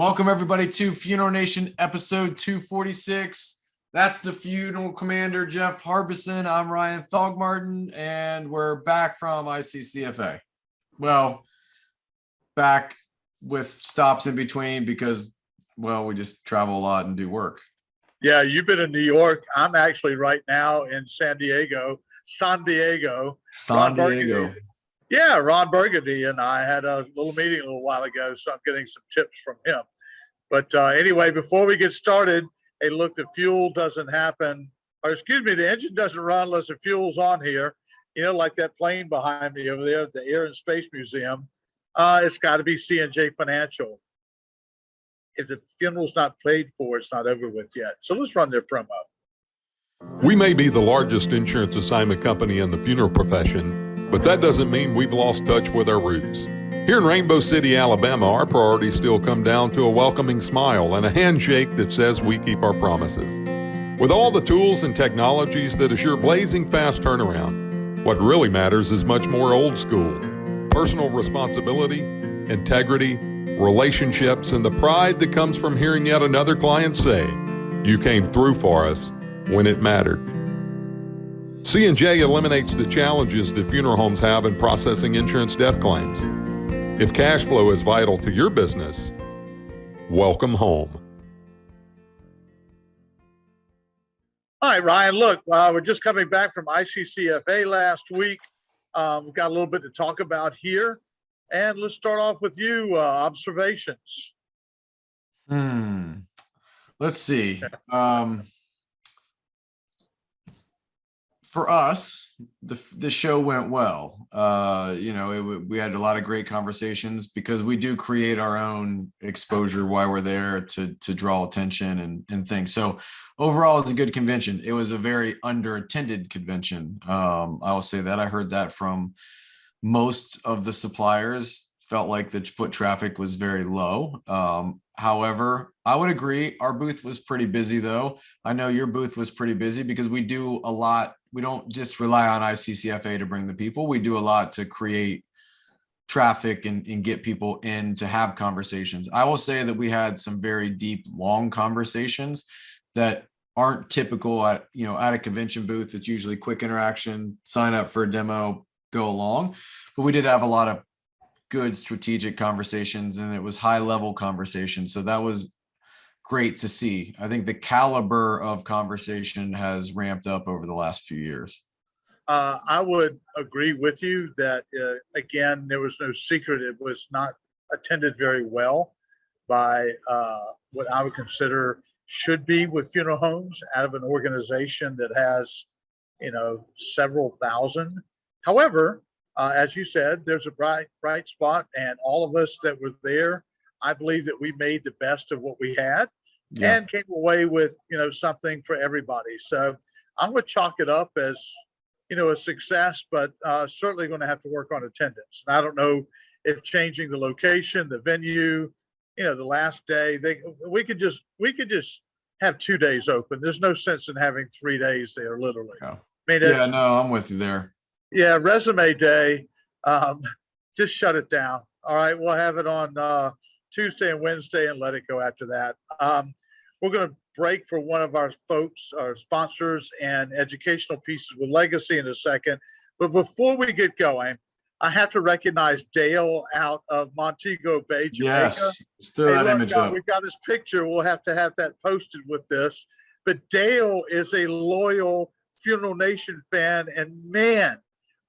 Welcome everybody to Funeral Nation episode 246. That's the funeral commander Jeff Harbison. I'm Ryan Thogmartin, and we're back from ICCFA. Well, back with stops in between because, well, we just travel a lot and do work. Yeah, you've been in New York. I'm actually right now in San Diego, San Diego. San Ron Burgundy. Diego. Yeah, Ron Burgundy and I had a little meeting a little while ago, so I'm getting some tips from him. But uh, anyway, before we get started, hey, look, the fuel doesn't happen, or excuse me, the engine doesn't run unless the fuel's on here. You know, like that plane behind me over there at the Air and Space Museum. Uh, it's got to be C&J Financial. If the funeral's not paid for, it's not over with yet. So let's run their promo. We may be the largest insurance assignment company in the funeral profession, but that doesn't mean we've lost touch with our roots. Here in Rainbow City, Alabama, our priorities still come down to a welcoming smile and a handshake that says we keep our promises. With all the tools and technologies that assure blazing fast turnaround, what really matters is much more old school personal responsibility, integrity, relationships, and the pride that comes from hearing yet another client say, You came through for us when it mattered. C&J eliminates the challenges that funeral homes have in processing insurance death claims. If cash flow is vital to your business, welcome home. All right, Ryan, look, uh, we're just coming back from ICCFA last week. Um, we've got a little bit to talk about here. And let's start off with you, uh, observations. Hmm. Let's see. Um, for us, the the show went well. Uh, you know, it, we had a lot of great conversations because we do create our own exposure while we're there to to draw attention and and things. So overall, it's a good convention. It was a very underattended convention. Um, I will say that I heard that from most of the suppliers felt like the foot traffic was very low. Um, however, I would agree our booth was pretty busy though. I know your booth was pretty busy because we do a lot. We don't just rely on ICCFA to bring the people. We do a lot to create traffic and, and get people in to have conversations. I will say that we had some very deep, long conversations that aren't typical at you know at a convention booth. It's usually quick interaction, sign up for a demo, go along. But we did have a lot of good strategic conversations and it was high level conversations. So that was great to see. I think the caliber of conversation has ramped up over the last few years. Uh, I would agree with you that, uh, again, there was no secret. It was not attended very well by uh, what I would consider should be with funeral homes out of an organization that has, you know, several thousand. However, uh, as you said, there's a bright, bright spot, and all of us that were there, I believe that we made the best of what we had Yeah. and came away with, you know, something for everybody. So I'm going to chalk it up as, you know, a success, but uh, certainly going to have to work on attendance. And I don't know if changing the location, the venue, you know, the last day, they we could just we could just have two days open. There's no sense in having three days there, literally. Yeah. I mean, Yeah, no, I'm with you there. yeah, resume day. Um, just shut it down. All right, we'll have it on uh, Tuesday and Wednesday and let it go after that. Um, we're going to break for one of our folks, our sponsors, and educational pieces with Legacy in a second. But before we get going, I have to recognize Dale out of Montego Bay, Jamaica. Yes. Throw Hey, that look, image uh, up. We've got his picture. We'll have to have that posted with this. But Dale is a loyal Funeral Nation fan, and man,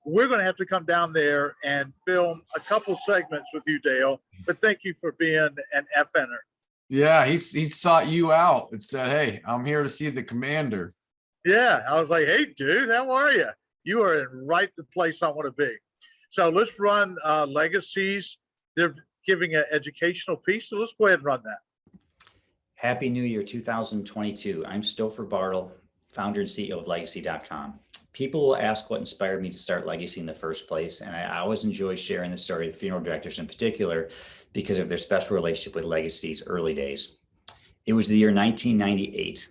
we're going to have to come down there and film a couple segments with you, Dale. But thank you for being an FNer. Yeah, he he sought you out and said, "Hey, I'm here to see the commander." Yeah, I was like, hey, dude, how are you? You are in right the place I want to be. So let's run uh, legacies. They're giving an educational piece, so let's go ahead and run that. Happy New Year 2022. I'm Stopher Bartol, founder and CEO of Legacy.com. People will ask what inspired me to start Legacy in the first place, and I always enjoy sharing the story of the funeral directors in particular because of their special relationship with Legacy's early days. It was the year 1998.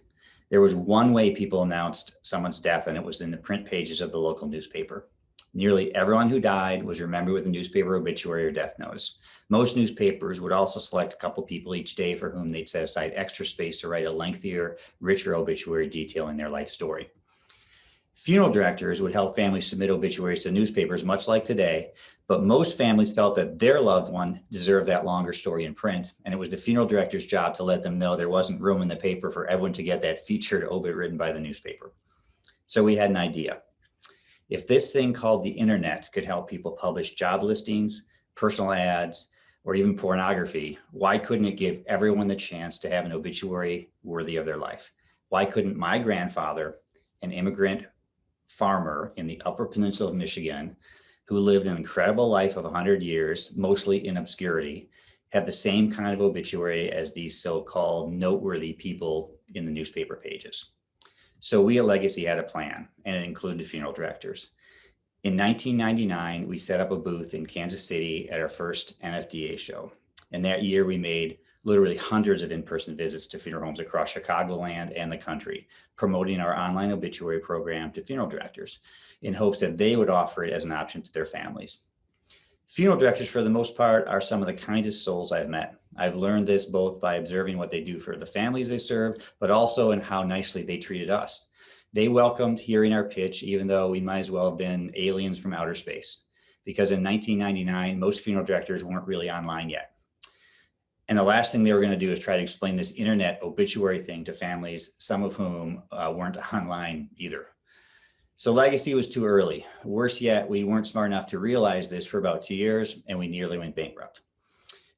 There was one way people announced someone's death, and it was in the print pages of the local newspaper. Nearly everyone who died was remembered with a newspaper obituary or death notice. Most newspapers would also select a couple people each day for whom they'd set aside extra space to write a lengthier, richer obituary detailing their life story. Funeral directors would help families submit obituaries to newspapers, much like today, but most families felt that their loved one deserved that longer story in print, and it was the funeral director's job to let them know there wasn't room in the paper for everyone to get that featured obit written by the newspaper. So we had an idea. If this thing called the internet could help people publish job listings, personal ads, or even pornography, why couldn't it give everyone the chance to have an obituary worthy of their life? Why couldn't my grandfather, an immigrant farmer in the Upper Peninsula of Michigan, who lived an incredible life of 100 years, mostly in obscurity, had the same kind of obituary as these so-called noteworthy people in the newspaper pages. So we at Legacy had a plan, and it included funeral directors. In 1999, we set up a booth in Kansas City at our first NFDA show. And that year, we made literally hundreds of in-person visits to funeral homes across Chicagoland and the country, promoting our online obituary program to funeral directors in hopes that they would offer it as an option to their families. Funeral directors, for the most part, are some of the kindest souls I've met. I've learned this both by observing what they do for the families they serve, but also in how nicely they treated us. They welcomed hearing our pitch, even though we might as well have been aliens from outer space. Because in 1999, most funeral directors weren't really online yet. And the last thing they were going to do is try to explain this internet obituary thing to families, some of whom uh, weren't online either. So legacy was too early. Worse yet, we weren't smart enough to realize this for about two years and we nearly went bankrupt.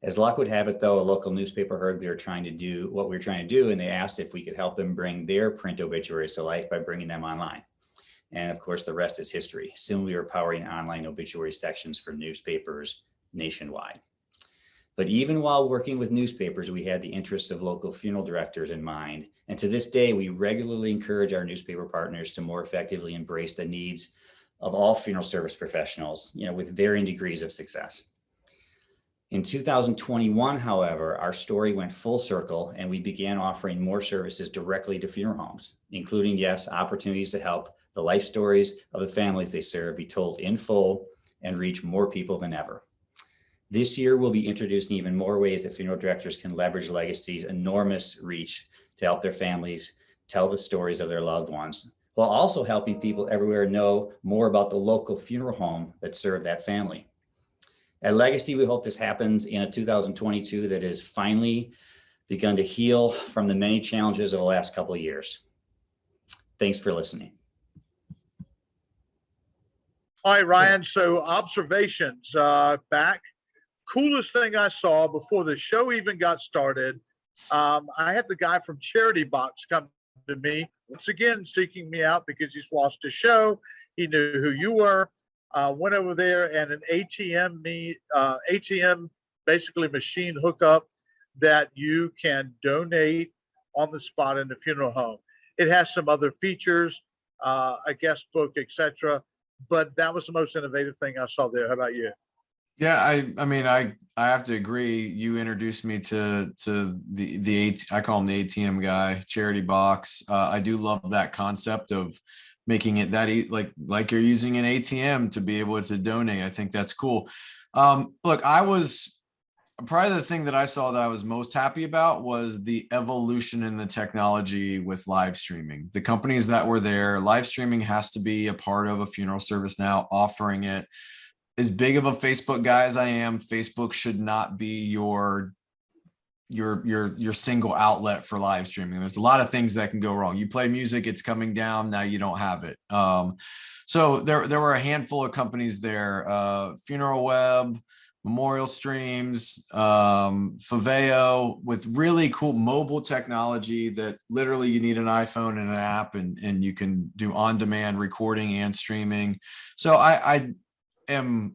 As luck would have it, though, a local newspaper heard we were trying to do what we were trying to do, and they asked if we could help them bring their print obituaries to life by bringing them online. And of course, the rest is history. Soon we were powering online obituary sections for newspapers nationwide. But even while working with newspapers, we had the interests of local funeral directors in mind. And to this day, we regularly encourage our newspaper partners to more effectively embrace the needs of all funeral service professionals, you know, with varying degrees of success. In 2021, however, our story went full circle and we began offering more services directly to funeral homes, including, yes, opportunities to help the life stories of the families they serve be told in full and reach more people than ever. This year, we'll be introducing even more ways that funeral directors can leverage Legacy's enormous reach to help their families tell the stories of their loved ones, while also helping people everywhere know more about the local funeral home that served that family. At Legacy, we hope this happens in a 2022 that has finally begun to heal from the many challenges of the last couple of years. Thanks for listening. All right, Ryan, so observations, uh, back. Coolest thing I saw before the show even got started, um, I had the guy from Charity Box come to me, once again seeking me out because he's watched the show. He knew who you were. Uh, went over there and an ATM me, uh, ATM basically machine hookup that you can donate on the spot in the funeral home. It has some other features, uh, a guest book, etc. But that was the most innovative thing I saw there. How about you? Yeah, I, I mean, I, I have to agree. You introduced me to, to the, the, AT I call him the ATM guy, charity box. Uh, I do love that concept of making it that, e- like, like you're using an ATM to be able to donate. I think that's cool. Um, look, I was, probably the thing that I saw that I was most happy about was the evolution in the technology with live streaming. The companies that were there, live streaming has to be a part of a funeral service now, offering it as big of a Facebook guy as I am, Facebook should not be your your your your single outlet for live streaming. There's a lot of things that can go wrong. You play music, it's coming down, now you don't have it. Um, so there there were a handful of companies there, uh, Funeral Web, Memorial Streams, um, Faveo, with really cool mobile technology that literally you need an iPhone and an app, and and you can do on-demand recording and streaming. So I, I am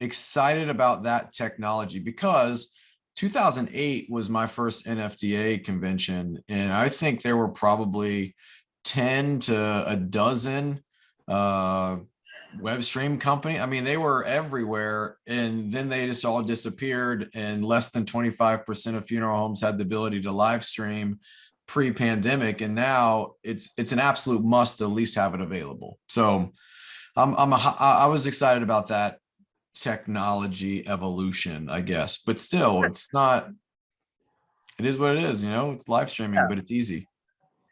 excited about that technology because 2008 was my first NFDA convention, and I think there were probably 10 to a dozen uh, web stream company. I mean, they were everywhere, and then they just all disappeared. And less than 25% of funeral homes had the ability to live stream pre-pandemic, and now it's it's an absolute must to at least have it available. So I'm, I'm, a, I was excited about that technology evolution, I guess, but still, it's not. It is what it is, you know, it's live streaming, Yeah. but it's easy.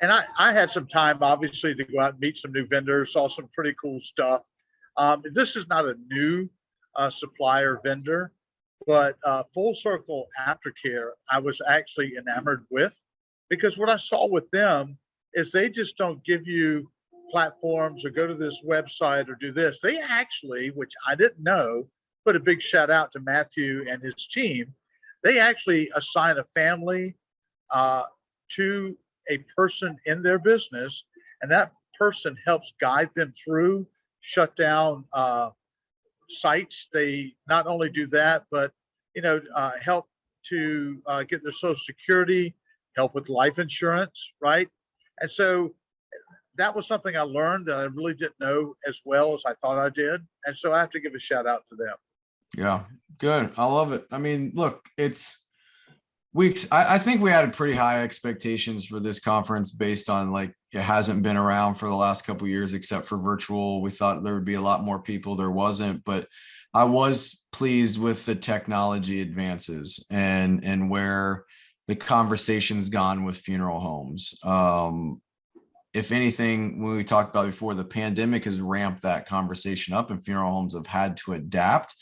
and I, I had some time, obviously, to go out and meet some new vendors, saw some pretty cool stuff. Um, this is not a new uh, supplier vendor, but uh, Full Circle Aftercare, I was actually enamored with because what I saw with them is they just don't give you platforms or go to this website or do this. They actually, which I didn't know, put a big shout out to Matthew and his team. They actually assign a family uh, to a person in their business and that person helps guide them through shut down uh, sites they not only do that but you know uh, help to uh, get their social security help with life insurance right and so that was something i learned that i really didn't know as well as i thought i did and so i have to give a shout out to them Yeah, good. I love it. I mean, look, it's weeks. I, I think we had pretty high expectations for this conference based on like it hasn't been around for the last couple years except for virtual. We thought there would be a lot more people. There wasn't, but I was pleased with the technology advances and and where the conversation's gone with funeral homes. Um, if anything, when we talked about before, the pandemic has ramped that conversation up, and funeral homes have had to adapt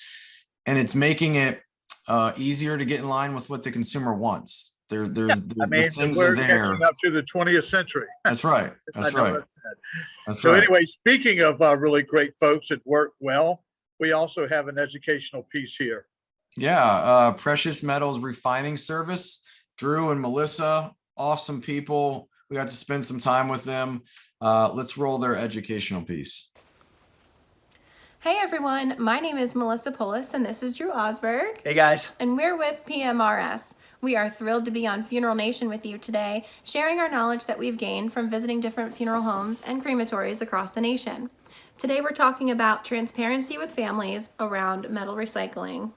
and it's making it uh, easier to get in line with what the consumer wants. There, there's i the, the mean things we're are there. up to the 20th century That's right. That's right. that's. That's So right. anyway, speaking of uh, really great folks that work well, we also have an educational piece here. Yeah, uh, precious metals refining service. Drew and Melissa, awesome people. We got to spend some time with them. Uh, let's roll their educational piece. Hey everyone, my name is Melissa Polis and this is Drew Osberg, Hey guys. and we're with PMRS. We are thrilled to be on Funeral Nation with you today, sharing our knowledge that we've gained from visiting different funeral homes and crematories across the nation. Today we're talking about transparency with families around metal recycling.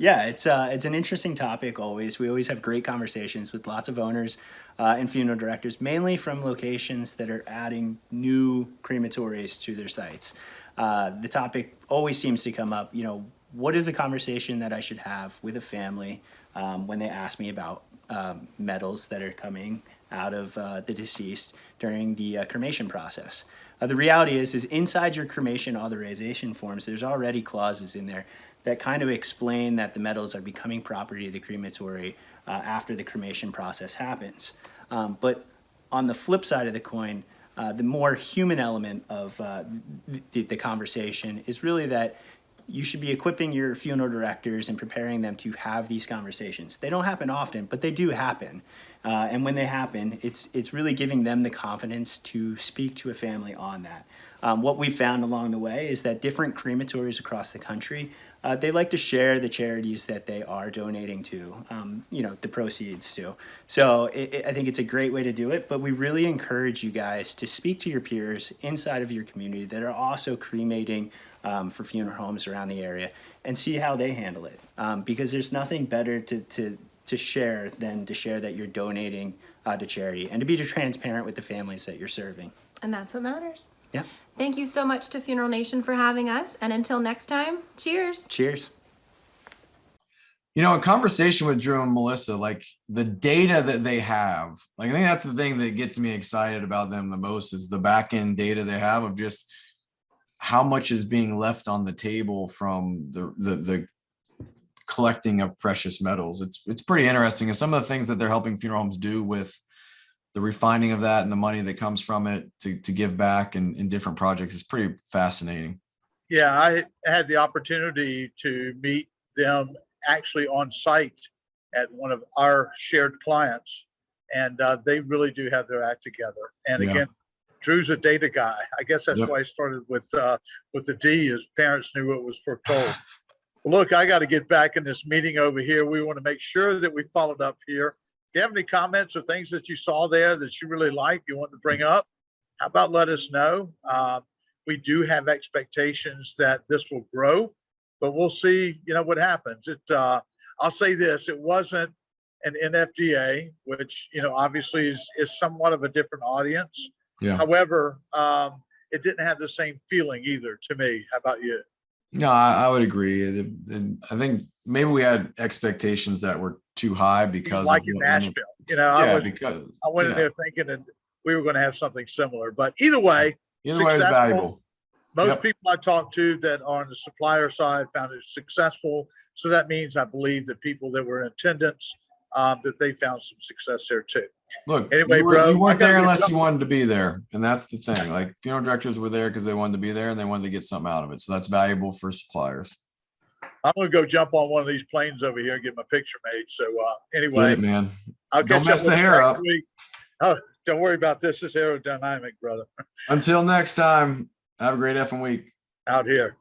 Yeah, it's uh, it's an interesting topic. Always, we always have great conversations with lots of owners uh, and funeral directors, mainly from locations that are adding new crematories to their sites. Uh, the topic always seems to come up. You know, what is the conversation that I should have with a family um, when they ask me about um, metals that are coming out of uh, the deceased during the uh, cremation process? Uh, the reality is, is inside your cremation authorization forms, there's already clauses in there that kind of explain that the metals are becoming property of the crematory uh, after the cremation process happens. Um, but on the flip side of the coin, uh, the more human element of uh, the, the conversation is really that you should be equipping your funeral directors and preparing them to have these conversations. They don't happen often, but they do happen. Uh, and when they happen, it's it's really giving them the confidence to speak to a family on that. Um, what we found along the way is that different crematories across the country uh, they like to share the charities that they are donating to, um, you know, the proceeds to. So it, it- I think it's a great way to do it. But we really encourage you guys to speak to your peers inside of your community that are also cremating um, for funeral homes around the area and see how they handle it. Um, because there's nothing better to, to, to share than to share that you're donating uh, to charity and to be transparent with the families that you're serving. And that's what matters. Yeah. Thank you so much to Funeral Nation for having us, and until next time, cheers. Cheers. You know, a conversation with Drew and Melissa, like the data that they have, like I think that's the thing that gets me excited about them the most is the back end data they have of just how much is being left on the table from the the the collecting of precious metals. It's it's pretty interesting. And some of the things that they're helping funeral homes do with the refining of that and the money that comes from it to to give back and in different projects is pretty fascinating. Yeah, I had the opportunity to meet them actually on site at one of our shared clients. And uh, they really do have their act together. And Yeah. again, Drew's a data guy. I guess that's Yep. why I started with uh, with the D. His parents knew what was foretold. Look, I got to get back in this meeting over here. We want to make sure that we followed up here. Do you have any comments or things that you saw there that you really like you want to bring up? How about let us know? Uh, we do have expectations that this will grow, but we'll see, you know, what happens. It, uh, I'll say this, it wasn't an NFDA, which, you know, obviously is, is somewhat of a different audience. Yeah. However, um, it didn't have the same feeling either to me. How about you? No, I, I would agree. And I think maybe we had expectations that were too high because Like of in Nashville, you know, I was, because I went in yeah. there thinking that we were going to have something similar, but either way, either way is valuable. most Yep. people I talked to that are on the supplier side found it successful. So that means I believe that people that were in attendance, um, that they found some success there too. Look, Anyway, you, were, bro, you weren't there unless you wanted to be there, and that's the thing. Like funeral directors were there because they wanted to be there and they wanted to get something out of it. So that's valuable for suppliers. I'm going to go jump on one of these planes over here and get my picture made. So uh, anyway, man. I'll Don't catch mess up the with you hair next up. week. Oh, don't worry about this. It's aerodynamic, brother. Until next time, have a great effing week. Out here.